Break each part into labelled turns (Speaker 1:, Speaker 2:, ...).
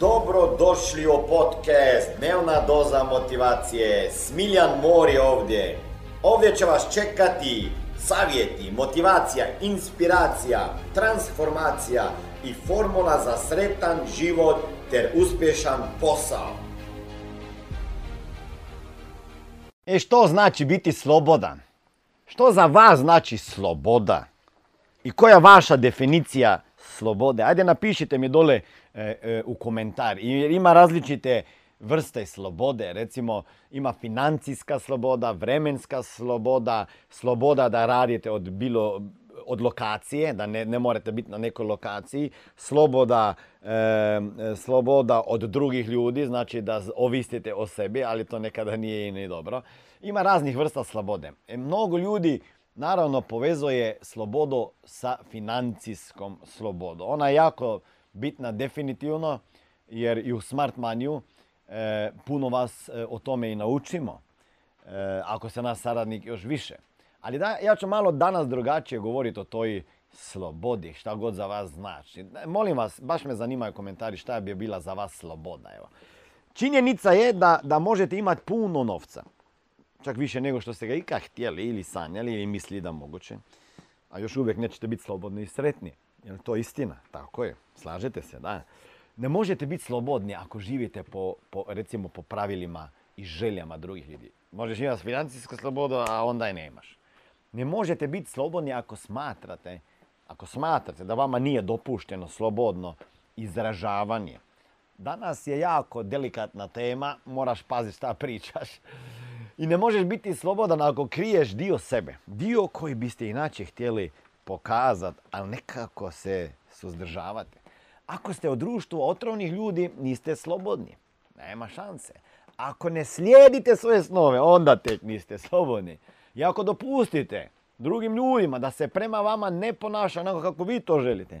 Speaker 1: Dobro došli u podcast Dnevna doza motivacije. Smiljan Mor je ovdje. Ovdje će vas čekati savjeti, motivacija, inspiracija, transformacija i formula za sretan život ter uspješan posao.
Speaker 2: E što znači biti slobodan? Što za vas znači sloboda? I koja je vaša definicija slobode? Ajde napišite mi dole e, e, u komentar. Jer ima različite vrste slobode. Recimo ima financijska sloboda, vremenska sloboda, sloboda da radite od bilo od lokacije, da ne, ne morate biti na nekoj lokaciji, sloboda, e, sloboda od drugih ljudi, znači da ovisite o sebi, ali to nekada nije i ni dobro. Ima raznih vrsta slobode. E, mnogo ljudi naravno povezuje slobodu sa financijskom slobodom. Ona je jako bitna definitivno, jer i u Smart Maniju e, puno vas e, o tome i naučimo, e, ako se nas saradnik još više. Ali da, ja ću malo danas drugačije govoriti o toj slobodi, šta god za vas znači. Molim vas, baš me zanimaju komentari šta bi bila za vas sloboda. Evo. Činjenica je da, da možete imati puno novca. Čak više nego što ste ga ikad htjeli ili sanjali ili mislili da moguće. A još uvijek nećete biti slobodni i sretni. Je to istina? Tako je. Slažete se, da. Ne možete biti slobodni ako živite po, po, recimo po pravilima i željama drugih ljudi. Možeš imati financijsku slobodu, a onda je nemaš. Ne možete biti slobodni ako smatrate, ako smatrate da vama nije dopušteno slobodno izražavanje. Danas je jako delikatna tema, moraš paziti šta pričaš. I ne možeš biti slobodan ako kriješ dio sebe. Dio koji biste inače htjeli pokazati, ali nekako se suzdržavate. Ako ste u društvu otrovnih ljudi, niste slobodni. Nema šanse. Ako ne slijedite svoje snove, onda tek niste slobodni. I ako dopustite drugim ljudima da se prema vama ne ponaša onako kako vi to želite,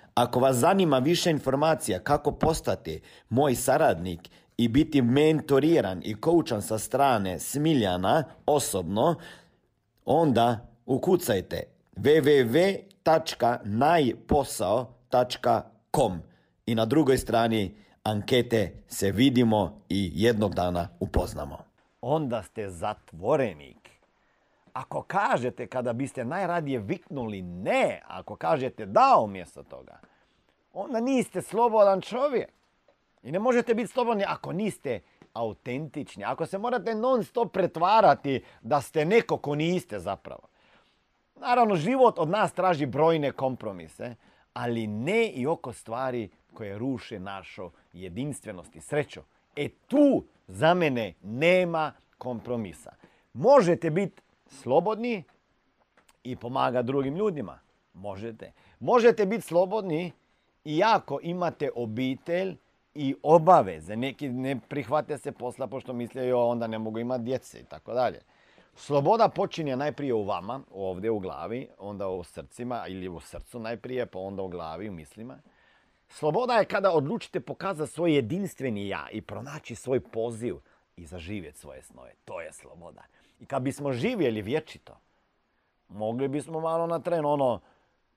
Speaker 1: Ako vas zanima više informacija kako postati moj saradnik i biti mentoriran i koučan sa strane Smiljana osobno, onda ukucajte www.najposao.com i na drugoj strani ankete se vidimo i jednog dana upoznamo.
Speaker 2: onda ste zatvorenik. Ako kažete kada biste najradije viknuli ne, ako kažete da umjesto toga, onda niste slobodan čovjek. I ne možete biti slobodni ako niste autentični. Ako se morate non stop pretvarati da ste neko ko niste zapravo. Naravno, život od nas traži brojne kompromise, ali ne i oko stvari koje ruše našu jedinstvenost i sreću. E tu za mene nema kompromisa. Možete biti slobodni i pomagati drugim ljudima. Možete. Možete biti slobodni i ako imate obitelj i obaveze. Neki ne prihvate se posla pošto misle jo, onda ne mogu imati djece i tako dalje. Sloboda počinje najprije u vama, ovdje u glavi, onda u srcima ili u srcu najprije, pa onda u glavi, u mislima. Sloboda je kada odlučite pokazati svoj jedinstveni ja i pronaći svoj poziv i zaživjeti svoje snove. To je sloboda. I kad bismo živjeli vječito, mogli bismo malo na tren ono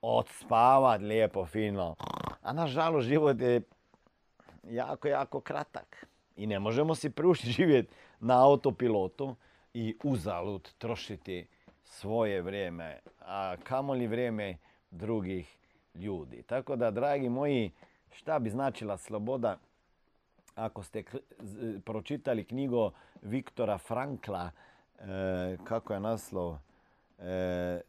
Speaker 2: odspavat lijepo, fino. A nažalost život je jako, jako kratak. I ne možemo si priuštiti živjeti na autopilotu i uzalud trošiti svoje vrijeme, a kamoli vrijeme drugih ljudi. Tako da, dragi moji, šta bi značila sloboda ako ste pročitali knjigu Viktora Frankla, e, kako je naslov, e,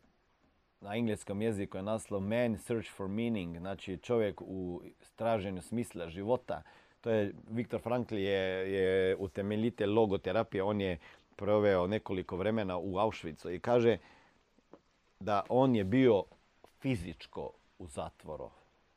Speaker 2: na engleskom jeziku je naslov Man Search for Meaning, znači čovjek u traženju smisla života. To je, Viktor Frankl je, je utemeljitelj logoterapije, on je proveo nekoliko vremena u Auschwitzu i kaže da on je bio fizičko u zatvoru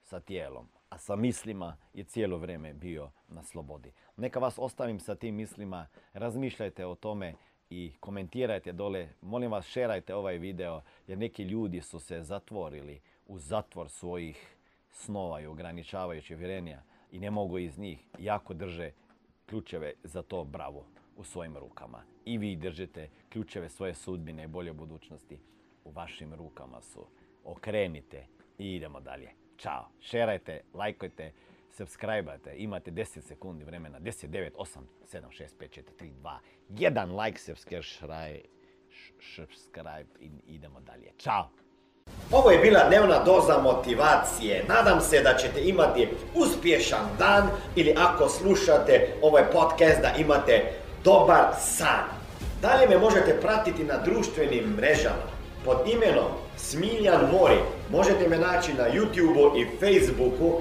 Speaker 2: sa tijelom, a sa mislima je cijelo vrijeme bio na slobodi. Neka vas ostavim sa tim mislima, razmišljajte o tome i komentirajte dole. Molim vas, šerajte ovaj video jer neki ljudi su se zatvorili u zatvor svojih snova i ograničavajućih vjerenja i ne mogu iz njih. Jako drže ključeve za to bravo u svojim rukama. I vi držite ključeve svoje sudbine i bolje budućnosti u vašim rukama su. Okrenite i idemo dalje. Ćao. Šerajte, lajkojte, subscribeajte. Imate 10 sekundi vremena. 10, 9, 8, 7, 6, 5, 4, 3, 2. Jedan like, subscribe, subscribe i idemo dalje. Ćao.
Speaker 1: Ovo je bila dnevna doza motivacije. Nadam se da ćete imati uspješan dan ili ako slušate ovaj podcast da imate dobar san. Dalje me možete pratiti na društvenim mrežama pod imenom Smiljan Mori. Možete me naći na YouTubeu i Facebooku,